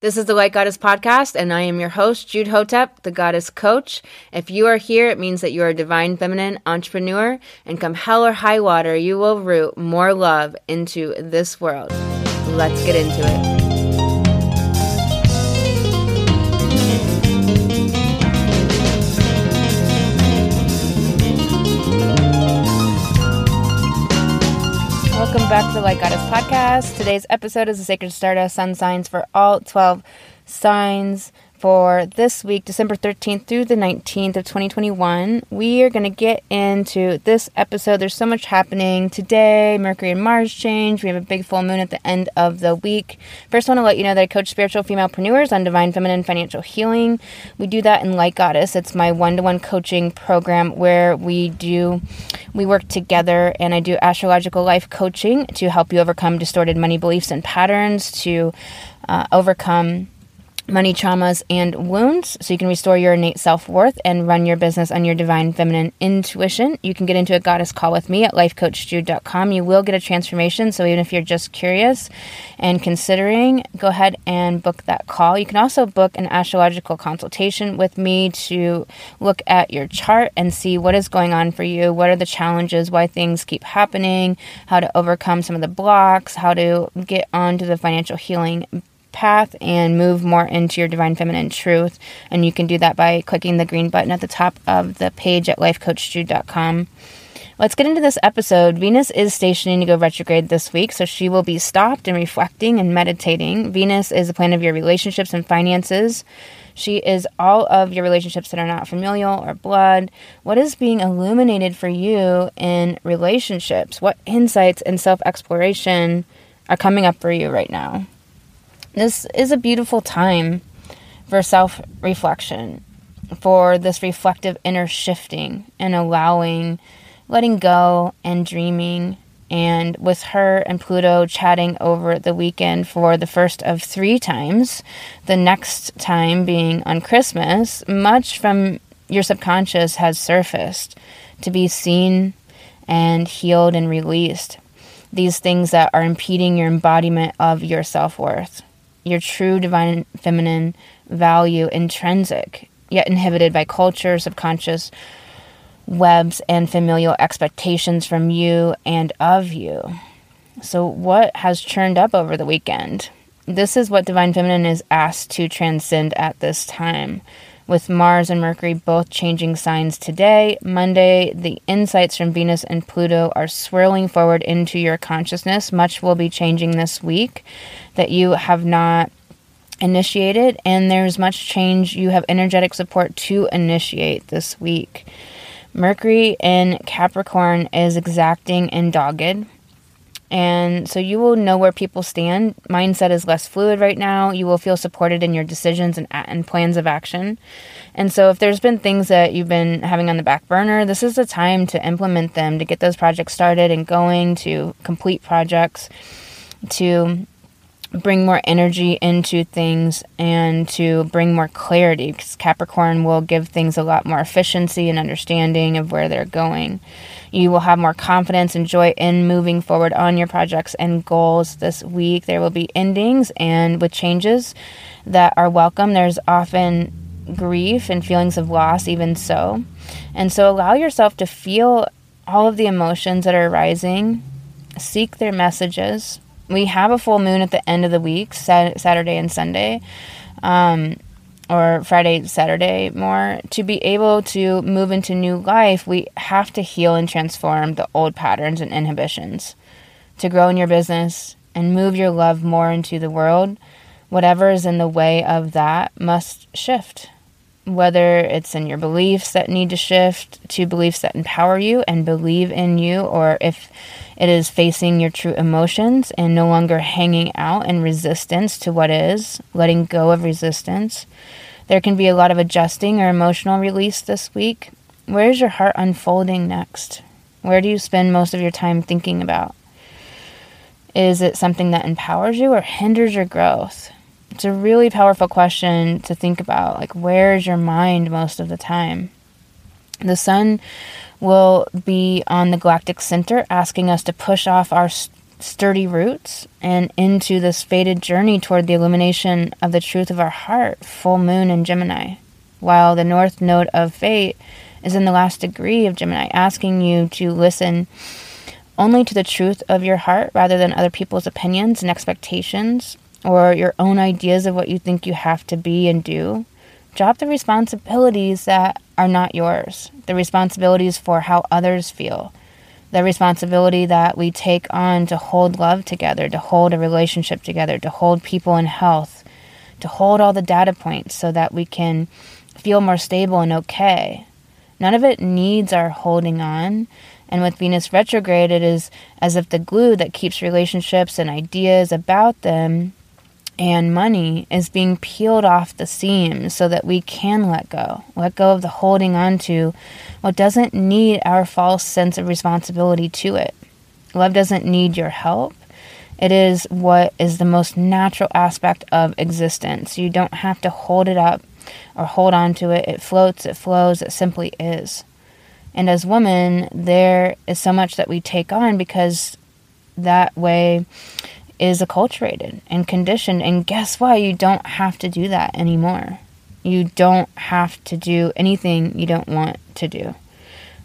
This is the Light Goddess podcast, and I am your host, Jude Hotep, the Goddess Coach. If you are here, it means that you are a divine feminine entrepreneur, and come hell or high water, you will root more love into this world. Let's get into it. The Goddess podcast. Today's episode is the Sacred Stardust Sun Signs for all 12 signs for this week, December 13th through the 19th of 2021. We are going to get into this episode. There's so much happening today. Mercury and Mars change. We have a big full moon at the end of the week. First, I want to let you know that I coach spiritual femalepreneurs on divine feminine financial healing. We do that in Light Goddess. It's my one-to-one coaching program where we do we work together and I do astrological life coaching to help you overcome distorted money beliefs and patterns to uh, overcome money traumas and wounds. So you can restore your innate self-worth and run your business on your divine feminine intuition. You can get into a goddess call with me at lifecoachjude.com you will get a transformation so even if you're just curious and considering go ahead and book that call. You can also book an astrological consultation with me to look at your chart and see what is going on for you. What are the challenges? Why things keep happening? How to overcome some of the blocks? How to get onto the financial healing path and move more into your divine feminine truth. And you can do that by clicking the green button at the top of the page at lifecoachjude.com. Let's get into this episode. Venus is stationing to go retrograde this week, so she will be stopped and reflecting and meditating. Venus is the planet of your relationships and finances. She is all of your relationships that are not familial or blood. What is being illuminated for you in relationships? What insights and self exploration are coming up for you right now? This is a beautiful time for self reflection, for this reflective inner shifting and allowing, letting go and dreaming. And with her and Pluto chatting over the weekend for the first of three times, the next time being on Christmas, much from your subconscious has surfaced to be seen and healed and released. These things that are impeding your embodiment of your self worth your true divine feminine value intrinsic, yet inhibited by culture, subconscious webs, and familial expectations from you and of you. So, what has churned up over the weekend? This is what divine feminine is asked to transcend at this time with Mars and Mercury both changing signs today. Monday, the insights from Venus and Pluto are swirling forward into your consciousness. Much will be changing this week that you have not initiated, and there's much change you have energetic support to initiate this week. Mercury in Capricorn is exacting and dogged. And so you will know where people stand. Mindset is less fluid right now. You will feel supported in your decisions and, and plans of action. And so if there's been things that you've been having on the back burner, this is the time to implement them, to get those projects started and going, to complete projects, to bring more energy into things and to bring more clarity because Capricorn will give things a lot more efficiency and understanding of where they're going. You will have more confidence and joy in moving forward on your projects and goals this week. There will be endings and with changes that are welcome. There's often grief and feelings of loss, even so. And so allow yourself to feel all of the emotions that are rising, seek their messages we have a full moon at the end of the week, Saturday and Sunday, um, or Friday, Saturday more. To be able to move into new life, we have to heal and transform the old patterns and inhibitions. To grow in your business and move your love more into the world, whatever is in the way of that must shift. Whether it's in your beliefs that need to shift to beliefs that empower you and believe in you, or if it is facing your true emotions and no longer hanging out in resistance to what is, letting go of resistance. There can be a lot of adjusting or emotional release this week. Where is your heart unfolding next? Where do you spend most of your time thinking about? Is it something that empowers you or hinders your growth? It's a really powerful question to think about. Like, where is your mind most of the time? The sun will be on the galactic center, asking us to push off our sturdy roots and into this fated journey toward the illumination of the truth of our heart, full moon in Gemini. While the north node of fate is in the last degree of Gemini, asking you to listen only to the truth of your heart rather than other people's opinions and expectations or your own ideas of what you think you have to be and do. Drop the responsibilities that are not yours, the responsibilities for how others feel, the responsibility that we take on to hold love together, to hold a relationship together, to hold people in health, to hold all the data points so that we can feel more stable and okay. None of it needs our holding on. And with Venus retrograde, it is as if the glue that keeps relationships and ideas about them and money is being peeled off the seams so that we can let go. Let go of the holding on to what doesn't need our false sense of responsibility to it. Love doesn't need your help. It is what is the most natural aspect of existence. You don't have to hold it up or hold on to it. It floats, it flows, it simply is. And as women, there is so much that we take on because that way is acculturated and conditioned. And guess what? You don't have to do that anymore. You don't have to do anything you don't want to do.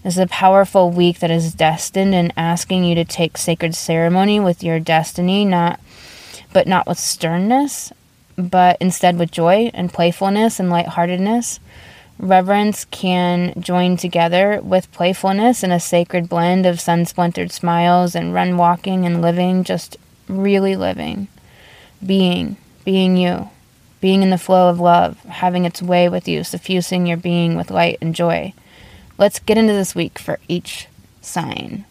This is a powerful week that is destined and asking you to take sacred ceremony with your destiny, not but not with sternness, but instead with joy and playfulness and lightheartedness. Reverence can join together with playfulness in a sacred blend of sun splintered smiles and run walking and living just really living, being, being you, being in the flow of love, having its way with you, suffusing your being with light and joy. Let's get into this week for each sign.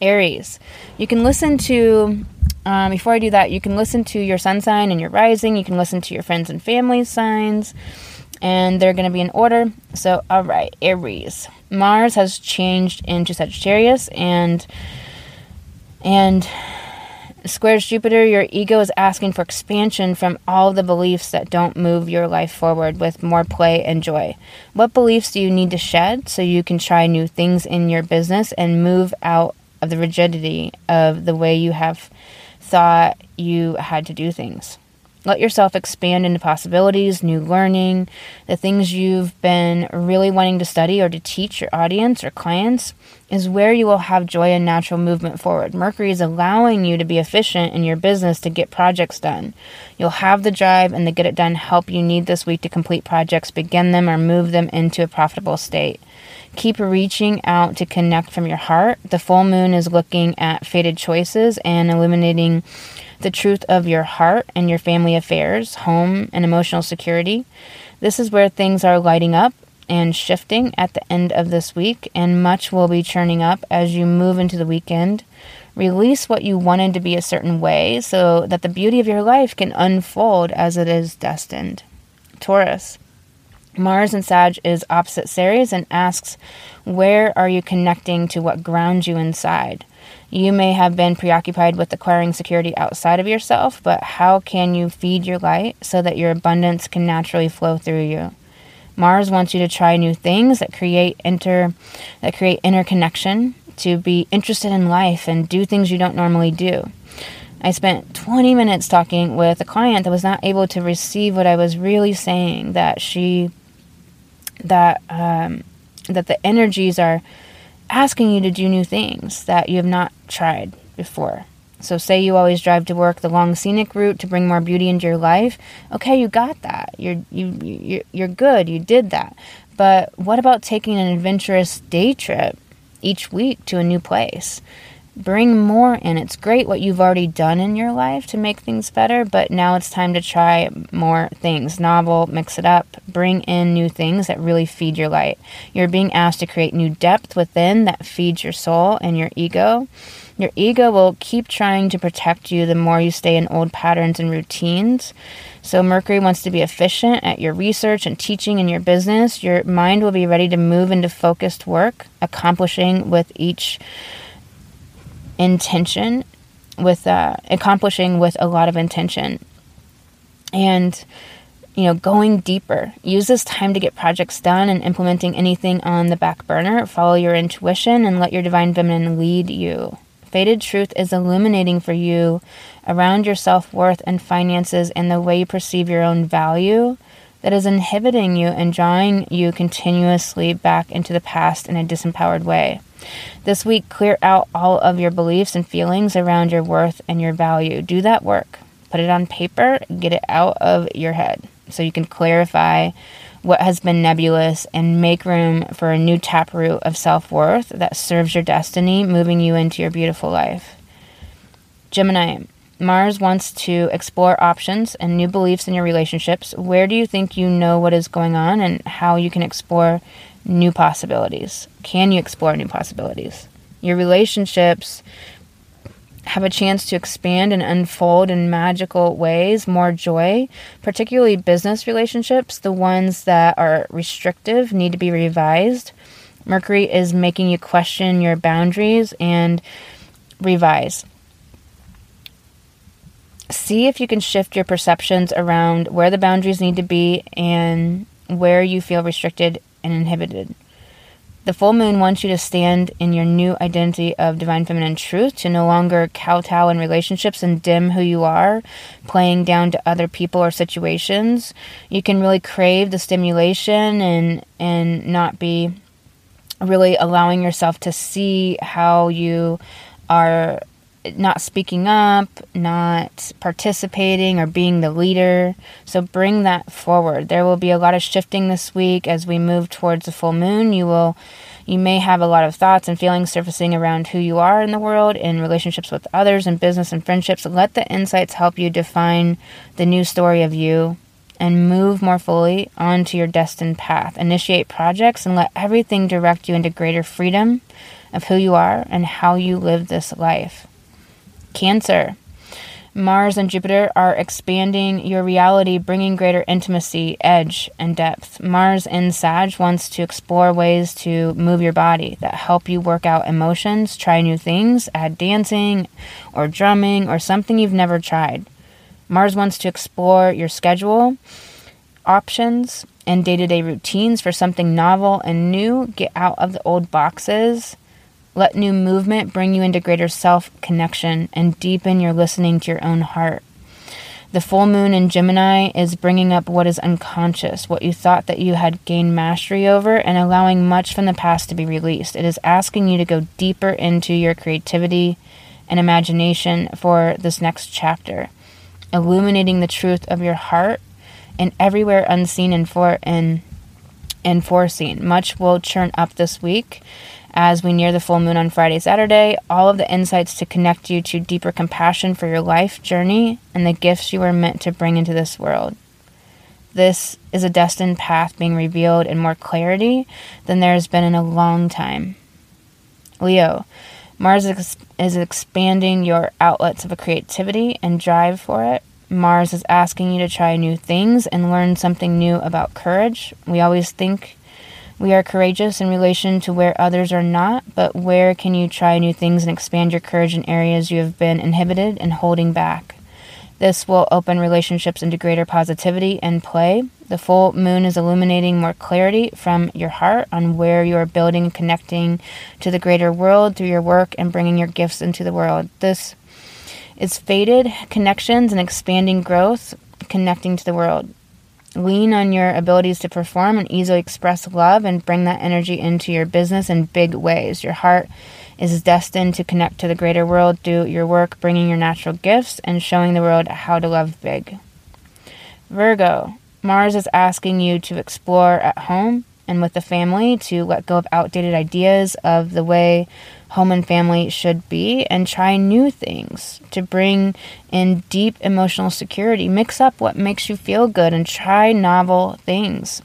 Aries, you can listen to, um, before I do that, you can listen to your sun sign and your rising. You can listen to your friends and family signs, and they're going to be in order. So, all right, Aries. Mars has changed into Sagittarius, and and squares Jupiter, your ego is asking for expansion from all the beliefs that don't move your life forward with more play and joy. What beliefs do you need to shed so you can try new things in your business and move out of the rigidity of the way you have thought you had to do things? Let yourself expand into possibilities, new learning, the things you've been really wanting to study or to teach your audience or clients is where you will have joy and natural movement forward. Mercury is allowing you to be efficient in your business to get projects done. You'll have the drive and the get it done help you need this week to complete projects, begin them, or move them into a profitable state. Keep reaching out to connect from your heart. The full moon is looking at fated choices and illuminating the truth of your heart and your family affairs, home, and emotional security. This is where things are lighting up and shifting at the end of this week, and much will be churning up as you move into the weekend. Release what you wanted to be a certain way so that the beauty of your life can unfold as it is destined. Taurus. Mars and Sag is opposite Ceres and asks, Where are you connecting to what grounds you inside? You may have been preoccupied with acquiring security outside of yourself, but how can you feed your light so that your abundance can naturally flow through you? Mars wants you to try new things that create inter that create interconnection, to be interested in life and do things you don't normally do. I spent 20 minutes talking with a client that was not able to receive what I was really saying that she that um, that the energies are asking you to do new things that you have not tried before. So, say you always drive to work the long scenic route to bring more beauty into your life. Okay, you got that. You're you, you you're good. You did that. But what about taking an adventurous day trip each week to a new place? Bring more in. It's great what you've already done in your life to make things better, but now it's time to try more things. Novel, mix it up, bring in new things that really feed your light. You're being asked to create new depth within that feeds your soul and your ego. Your ego will keep trying to protect you the more you stay in old patterns and routines. So, Mercury wants to be efficient at your research and teaching in your business. Your mind will be ready to move into focused work, accomplishing with each intention, with uh, accomplishing with a lot of intention. And you know, going deeper. Use this time to get projects done and implementing anything on the back burner. Follow your intuition and let your divine feminine lead you. Fated truth is illuminating for you around your self worth and finances and the way you perceive your own value that is inhibiting you and drawing you continuously back into the past in a disempowered way. This week, clear out all of your beliefs and feelings around your worth and your value. Do that work. Put it on paper, get it out of your head so you can clarify what has been nebulous and make room for a new taproot of self worth that serves your destiny, moving you into your beautiful life. Gemini, Mars wants to explore options and new beliefs in your relationships. Where do you think you know what is going on and how you can explore new possibilities? Can you explore new possibilities? Your relationships have a chance to expand and unfold in magical ways, more joy, particularly business relationships. The ones that are restrictive need to be revised. Mercury is making you question your boundaries and revise see if you can shift your perceptions around where the boundaries need to be and where you feel restricted and inhibited. The full moon wants you to stand in your new identity of divine feminine truth, to no longer kowtow in relationships and dim who you are, playing down to other people or situations. You can really crave the stimulation and and not be really allowing yourself to see how you are not speaking up, not participating, or being the leader. So bring that forward. There will be a lot of shifting this week as we move towards the full moon. You will. You may have a lot of thoughts and feelings surfacing around who you are in the world, in relationships with others, in business and friendships. Let the insights help you define the new story of you and move more fully onto your destined path. Initiate projects and let everything direct you into greater freedom of who you are and how you live this life. Cancer. Mars and Jupiter are expanding your reality, bringing greater intimacy, edge, and depth. Mars in Sag wants to explore ways to move your body that help you work out emotions, try new things, add dancing or drumming or something you've never tried. Mars wants to explore your schedule, options, and day to day routines for something novel and new. Get out of the old boxes let new movement bring you into greater self connection and deepen your listening to your own heart. The full moon in Gemini is bringing up what is unconscious, what you thought that you had gained mastery over, and allowing much from the past to be released. It is asking you to go deeper into your creativity and imagination for this next chapter, illuminating the truth of your heart and everywhere unseen and for and and foreseen. Much will churn up this week as we near the full moon on Friday, Saturday, all of the insights to connect you to deeper compassion for your life journey and the gifts you were meant to bring into this world. This is a destined path being revealed in more clarity than there has been in a long time. Leo, Mars is expanding your outlets of creativity and drive for it. Mars is asking you to try new things and learn something new about courage. We always think we are courageous in relation to where others are not, but where can you try new things and expand your courage in areas you have been inhibited and holding back? This will open relationships into greater positivity and play. The full moon is illuminating more clarity from your heart on where you are building and connecting to the greater world through your work and bringing your gifts into the world. This is fated connections and expanding growth, connecting to the world. Lean on your abilities to perform and easily express love and bring that energy into your business in big ways. Your heart is destined to connect to the greater world do your work, bringing your natural gifts and showing the world how to love big. Virgo, Mars is asking you to explore at home and with the family to let go of outdated ideas of the way home and family should be and try new things to bring in deep emotional security. Mix up what makes you feel good and try novel things.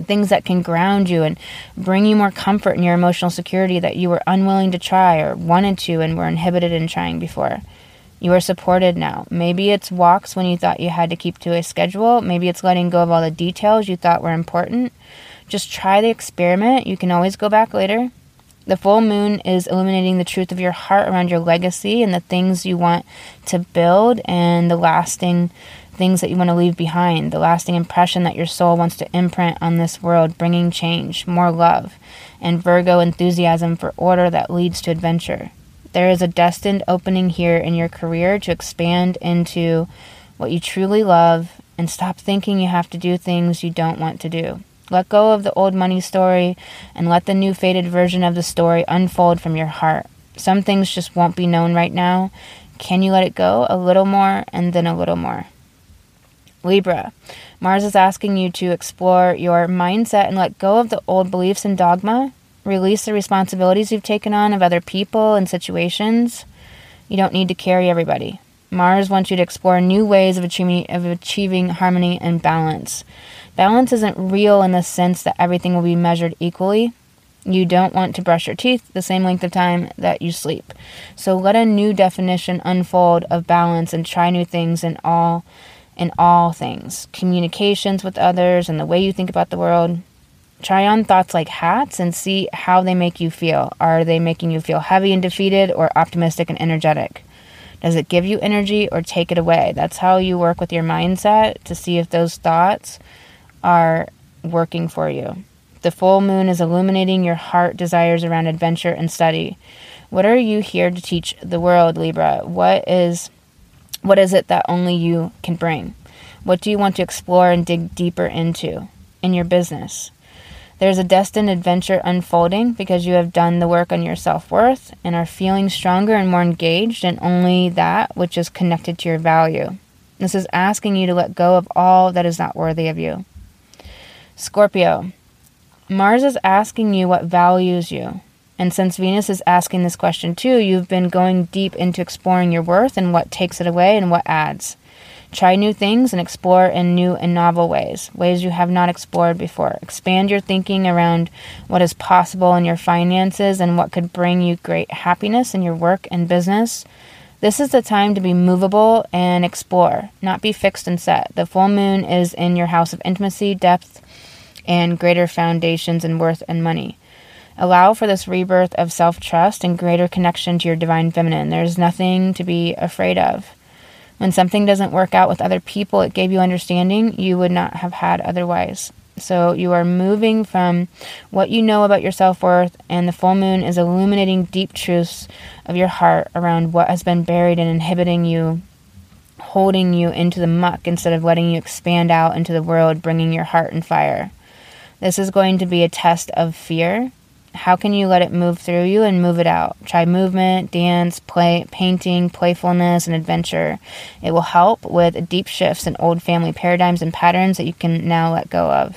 Things that can ground you and bring you more comfort in your emotional security that you were unwilling to try or wanted to and were inhibited in trying before. You are supported now. Maybe it's walks when you thought you had to keep to a schedule. Maybe it's letting go of all the details you thought were important. Just try the experiment. You can always go back later. The full moon is illuminating the truth of your heart around your legacy and the things you want to build and the lasting things that you want to leave behind, the lasting impression that your soul wants to imprint on this world, bringing change, more love, and Virgo enthusiasm for order that leads to adventure. There is a destined opening here in your career to expand into what you truly love and stop thinking you have to do things you don't want to do. Let go of the old money story and let the new fated version of the story unfold from your heart. Some things just won't be known right now. Can you let it go a little more and then a little more? Libra, Mars is asking you to explore your mindset and let go of the old beliefs and dogma. Release the responsibilities you've taken on of other people and situations. You don't need to carry everybody. Mars wants you to explore new ways of achieving, of achieving harmony and balance. Balance isn't real in the sense that everything will be measured equally. You don't want to brush your teeth the same length of time that you sleep. So let a new definition unfold of balance and try new things in all in all things. Communications with others and the way you think about the world. Try on thoughts like hats and see how they make you feel. Are they making you feel heavy and defeated or optimistic and energetic? Does it give you energy or take it away? That's how you work with your mindset to see if those thoughts are working for you. The full moon is illuminating your heart desires around adventure and study. What are you here to teach the world, Libra? What is what is it that only you can bring? What do you want to explore and dig deeper into in your business? There's a destined adventure unfolding because you have done the work on your self worth and are feeling stronger and more engaged in only that which is connected to your value. This is asking you to let go of all that is not worthy of you. Scorpio, Mars is asking you what values you. And since Venus is asking this question too, you've been going deep into exploring your worth and what takes it away and what adds. Try new things and explore in new and novel ways, ways you have not explored before. Expand your thinking around what is possible in your finances and what could bring you great happiness in your work and business. This is the time to be movable and explore, not be fixed and set. The full moon is in your house of intimacy, depth, and greater foundations in worth and money. Allow for this rebirth of self trust and greater connection to your divine feminine. There's nothing to be afraid of. When something doesn't work out with other people, it gave you understanding you would not have had otherwise. So you are moving from what you know about your self worth, and the full moon is illuminating deep truths of your heart around what has been buried and inhibiting you, holding you into the muck instead of letting you expand out into the world, bringing your heart and fire. This is going to be a test of fear. How can you let it move through you and move it out? Try movement, dance, play, painting, playfulness, and adventure. It will help with deep shifts in old family paradigms and patterns that you can now let go of.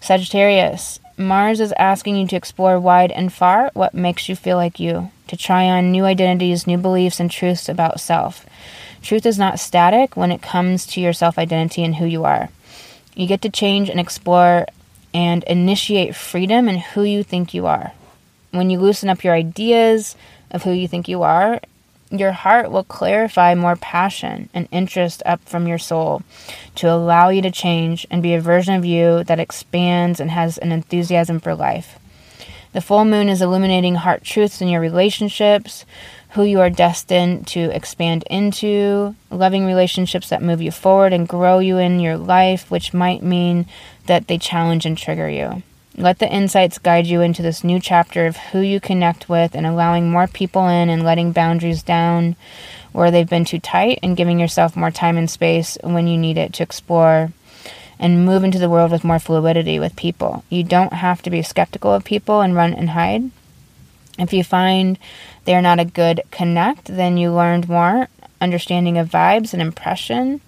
Sagittarius, Mars is asking you to explore wide and far what makes you feel like you, to try on new identities, new beliefs, and truths about self. Truth is not static when it comes to your self identity and who you are. You get to change and explore and initiate freedom in who you think you are. When you loosen up your ideas of who you think you are, your heart will clarify more passion and interest up from your soul to allow you to change and be a version of you that expands and has an enthusiasm for life. The full moon is illuminating heart truths in your relationships, who you are destined to expand into, loving relationships that move you forward and grow you in your life, which might mean that they challenge and trigger you. Let the insights guide you into this new chapter of who you connect with and allowing more people in and letting boundaries down where they've been too tight and giving yourself more time and space when you need it to explore and move into the world with more fluidity with people. You don't have to be skeptical of people and run and hide. If you find they're not a good connect, then you learned more understanding of vibes and impression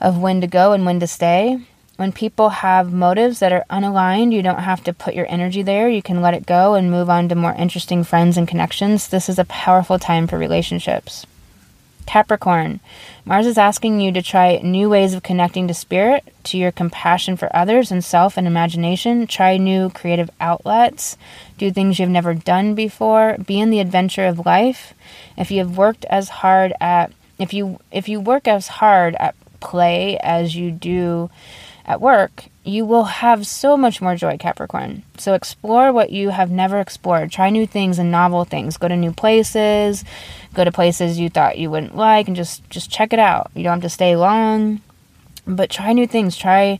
of when to go and when to stay. When people have motives that are unaligned, you don't have to put your energy there. You can let it go and move on to more interesting friends and connections. This is a powerful time for relationships. Capricorn, Mars is asking you to try new ways of connecting to spirit, to your compassion for others and self and imagination. Try new creative outlets. Do things you've never done before. Be in the adventure of life. If you have worked as hard at if you if you work as hard at play as you do at work, you will have so much more joy, Capricorn. So explore what you have never explored. Try new things and novel things. Go to new places. Go to places you thought you wouldn't like and just just check it out. You don't have to stay long, but try new things. Try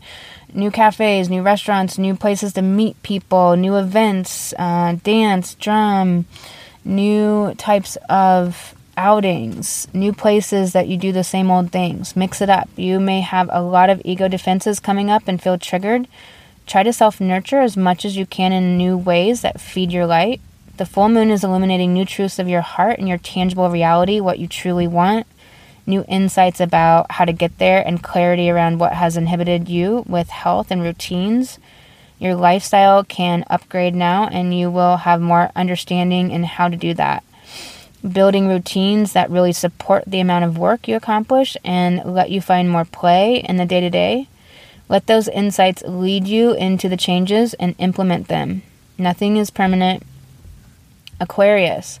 new cafes, new restaurants, new places to meet people, new events, uh, dance, drum, new types of outings, new places that you do the same old things. Mix it up. You may have a lot of ego defenses coming up and feel triggered. Try to self nurture as much as you can in new ways that feed your light. The full moon is illuminating new truths of your heart and your tangible reality, what you truly want, new insights about how to get there, and clarity around what has inhibited you with health and routines. Your lifestyle can upgrade now, and you will have more understanding in how to do that building routines that really support the amount of work you accomplish and let you find more play in the day to day. Let those insights lead you into the changes and implement them. Nothing is permanent. Aquarius.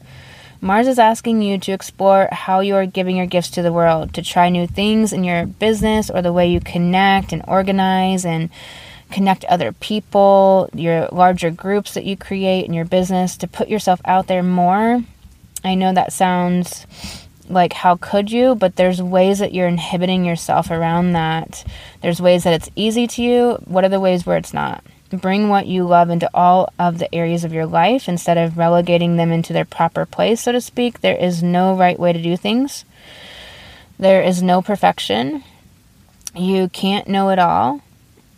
Mars is asking you to explore how you are giving your gifts to the world, to try new things in your business or the way you connect and organize and connect other people, your larger groups that you create in your business, to put yourself out there more I know that sounds like how could you? But there's ways that you're inhibiting yourself around that. There's ways that it's easy to you. What are the ways where it's not? Bring what you love into all of the areas of your life. Instead of relegating them into their proper place so to speak there is no right way to do things. There is no perfection. You can't know it all.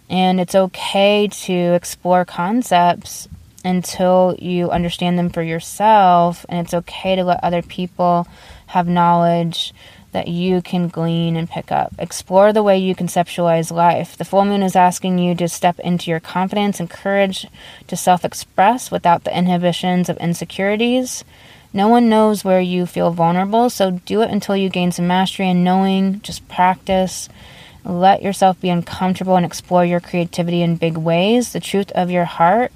And it's okay to explore concepts until you understand them for yourself. And it's okay to let other people have knowledge that you can glean and pick up. Explore the way you conceptualize life. The full moon is asking you to step into your confidence and courage to self express without the inhibitions of insecurities. No one knows where you feel vulnerable, so do it until you gain some mastery and knowing. Just practice. Let yourself be uncomfortable and explore your creativity in big ways. The truth of your heart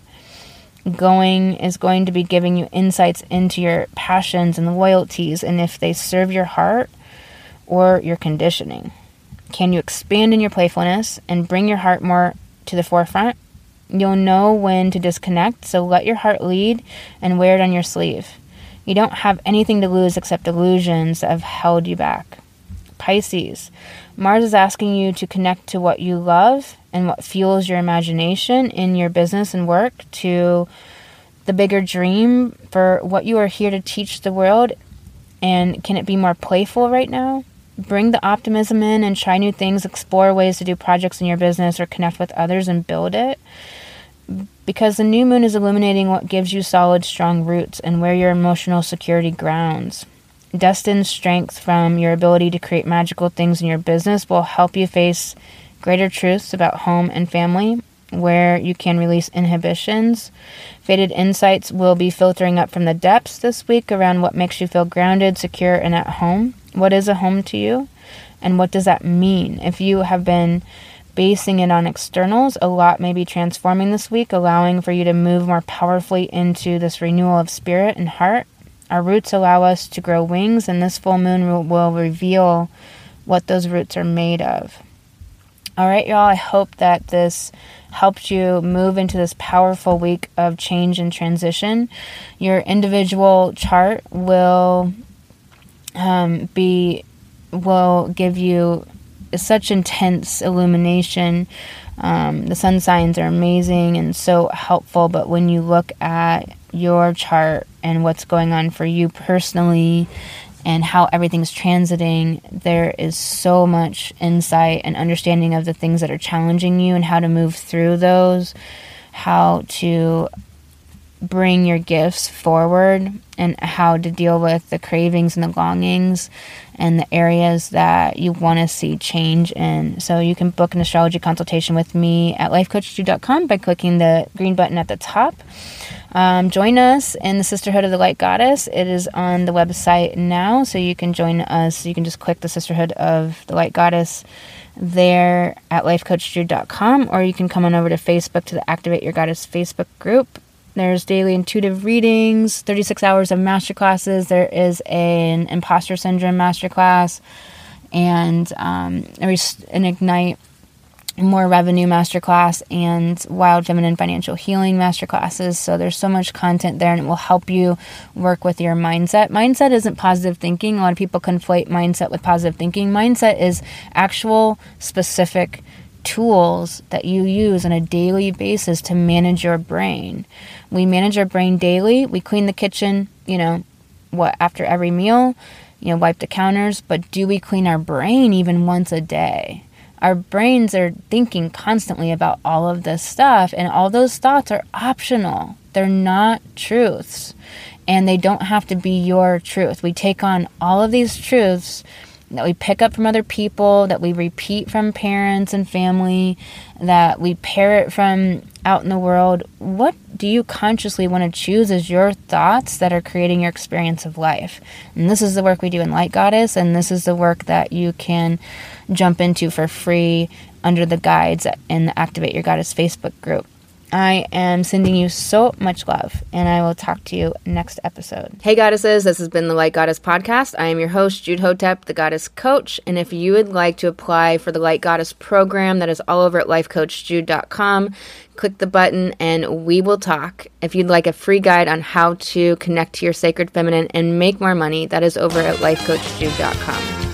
going is going to be giving you insights into your passions and loyalties and if they serve your heart or your conditioning. Can you expand in your playfulness and bring your heart more to the forefront? You'll know when to disconnect, so let your heart lead and wear it on your sleeve. You don't have anything to lose except illusions that have held you back. Pisces, Mars is asking you to connect to what you love and what fuels your imagination in your business and work to the bigger dream for what you are here to teach the world. And can it be more playful right now? Bring the optimism in and try new things, explore ways to do projects in your business or connect with others and build it. Because the new moon is illuminating what gives you solid, strong roots and where your emotional security grounds. Destined strength from your ability to create magical things in your business will help you face greater truths about home and family, where you can release inhibitions. Fated insights will be filtering up from the depths this week around what makes you feel grounded, secure, and at home. What is a home to you? And what does that mean? If you have been basing it on externals, a lot may be transforming this week, allowing for you to move more powerfully into this renewal of spirit and heart our roots allow us to grow wings, and this full moon will reveal what those roots are made of. All right, y'all, I hope that this helped you move into this powerful week of change and transition. Your individual chart will um, be will give you such intense illumination. Um, the sun signs are amazing and so helpful, but when you look at your chart and what's going on for you personally and how everything's transiting, there is so much insight and understanding of the things that are challenging you and how to move through those, how to bring your gifts forward, and how to deal with the cravings and the longings and the areas that you want to see change in. So you can book an astrology consultation with me at lifecoachjude.com by clicking the green button at the top. Um, join us in the Sisterhood of the Light Goddess. It is on the website now, so you can join us. You can just click the Sisterhood of the Light Goddess there at lifecoachjude.com, or you can come on over to Facebook to the Activate Your Goddess Facebook group. There's daily intuitive readings, 36 hours of masterclasses. There is an imposter syndrome masterclass and um, an Ignite more revenue masterclass and wild feminine financial healing masterclasses. So there's so much content there and it will help you work with your mindset. Mindset isn't positive thinking. A lot of people conflate mindset with positive thinking. Mindset is actual specific tools that you use on a daily basis to manage your brain. We manage our brain daily. We clean the kitchen, you know, what after every meal, you know, wipe the counters, but do we clean our brain even once a day? Our brains are thinking constantly about all of this stuff, and all those thoughts are optional. They're not truths, and they don't have to be your truth. We take on all of these truths that we pick up from other people, that we repeat from parents and family, that we parrot from out in the world. What do you consciously want to choose as your thoughts that are creating your experience of life? And this is the work we do in Light Goddess, and this is the work that you can jump into for free under the guides in the Activate Your Goddess Facebook group. I am sending you so much love, and I will talk to you next episode. Hey, goddesses, this has been the Light Goddess Podcast. I am your host, Jude Hotep, the Goddess Coach. And if you would like to apply for the Light Goddess program, that is all over at lifecoachjude.com. Click the button and we will talk. If you'd like a free guide on how to connect to your sacred feminine and make more money, that is over at lifecoachjude.com.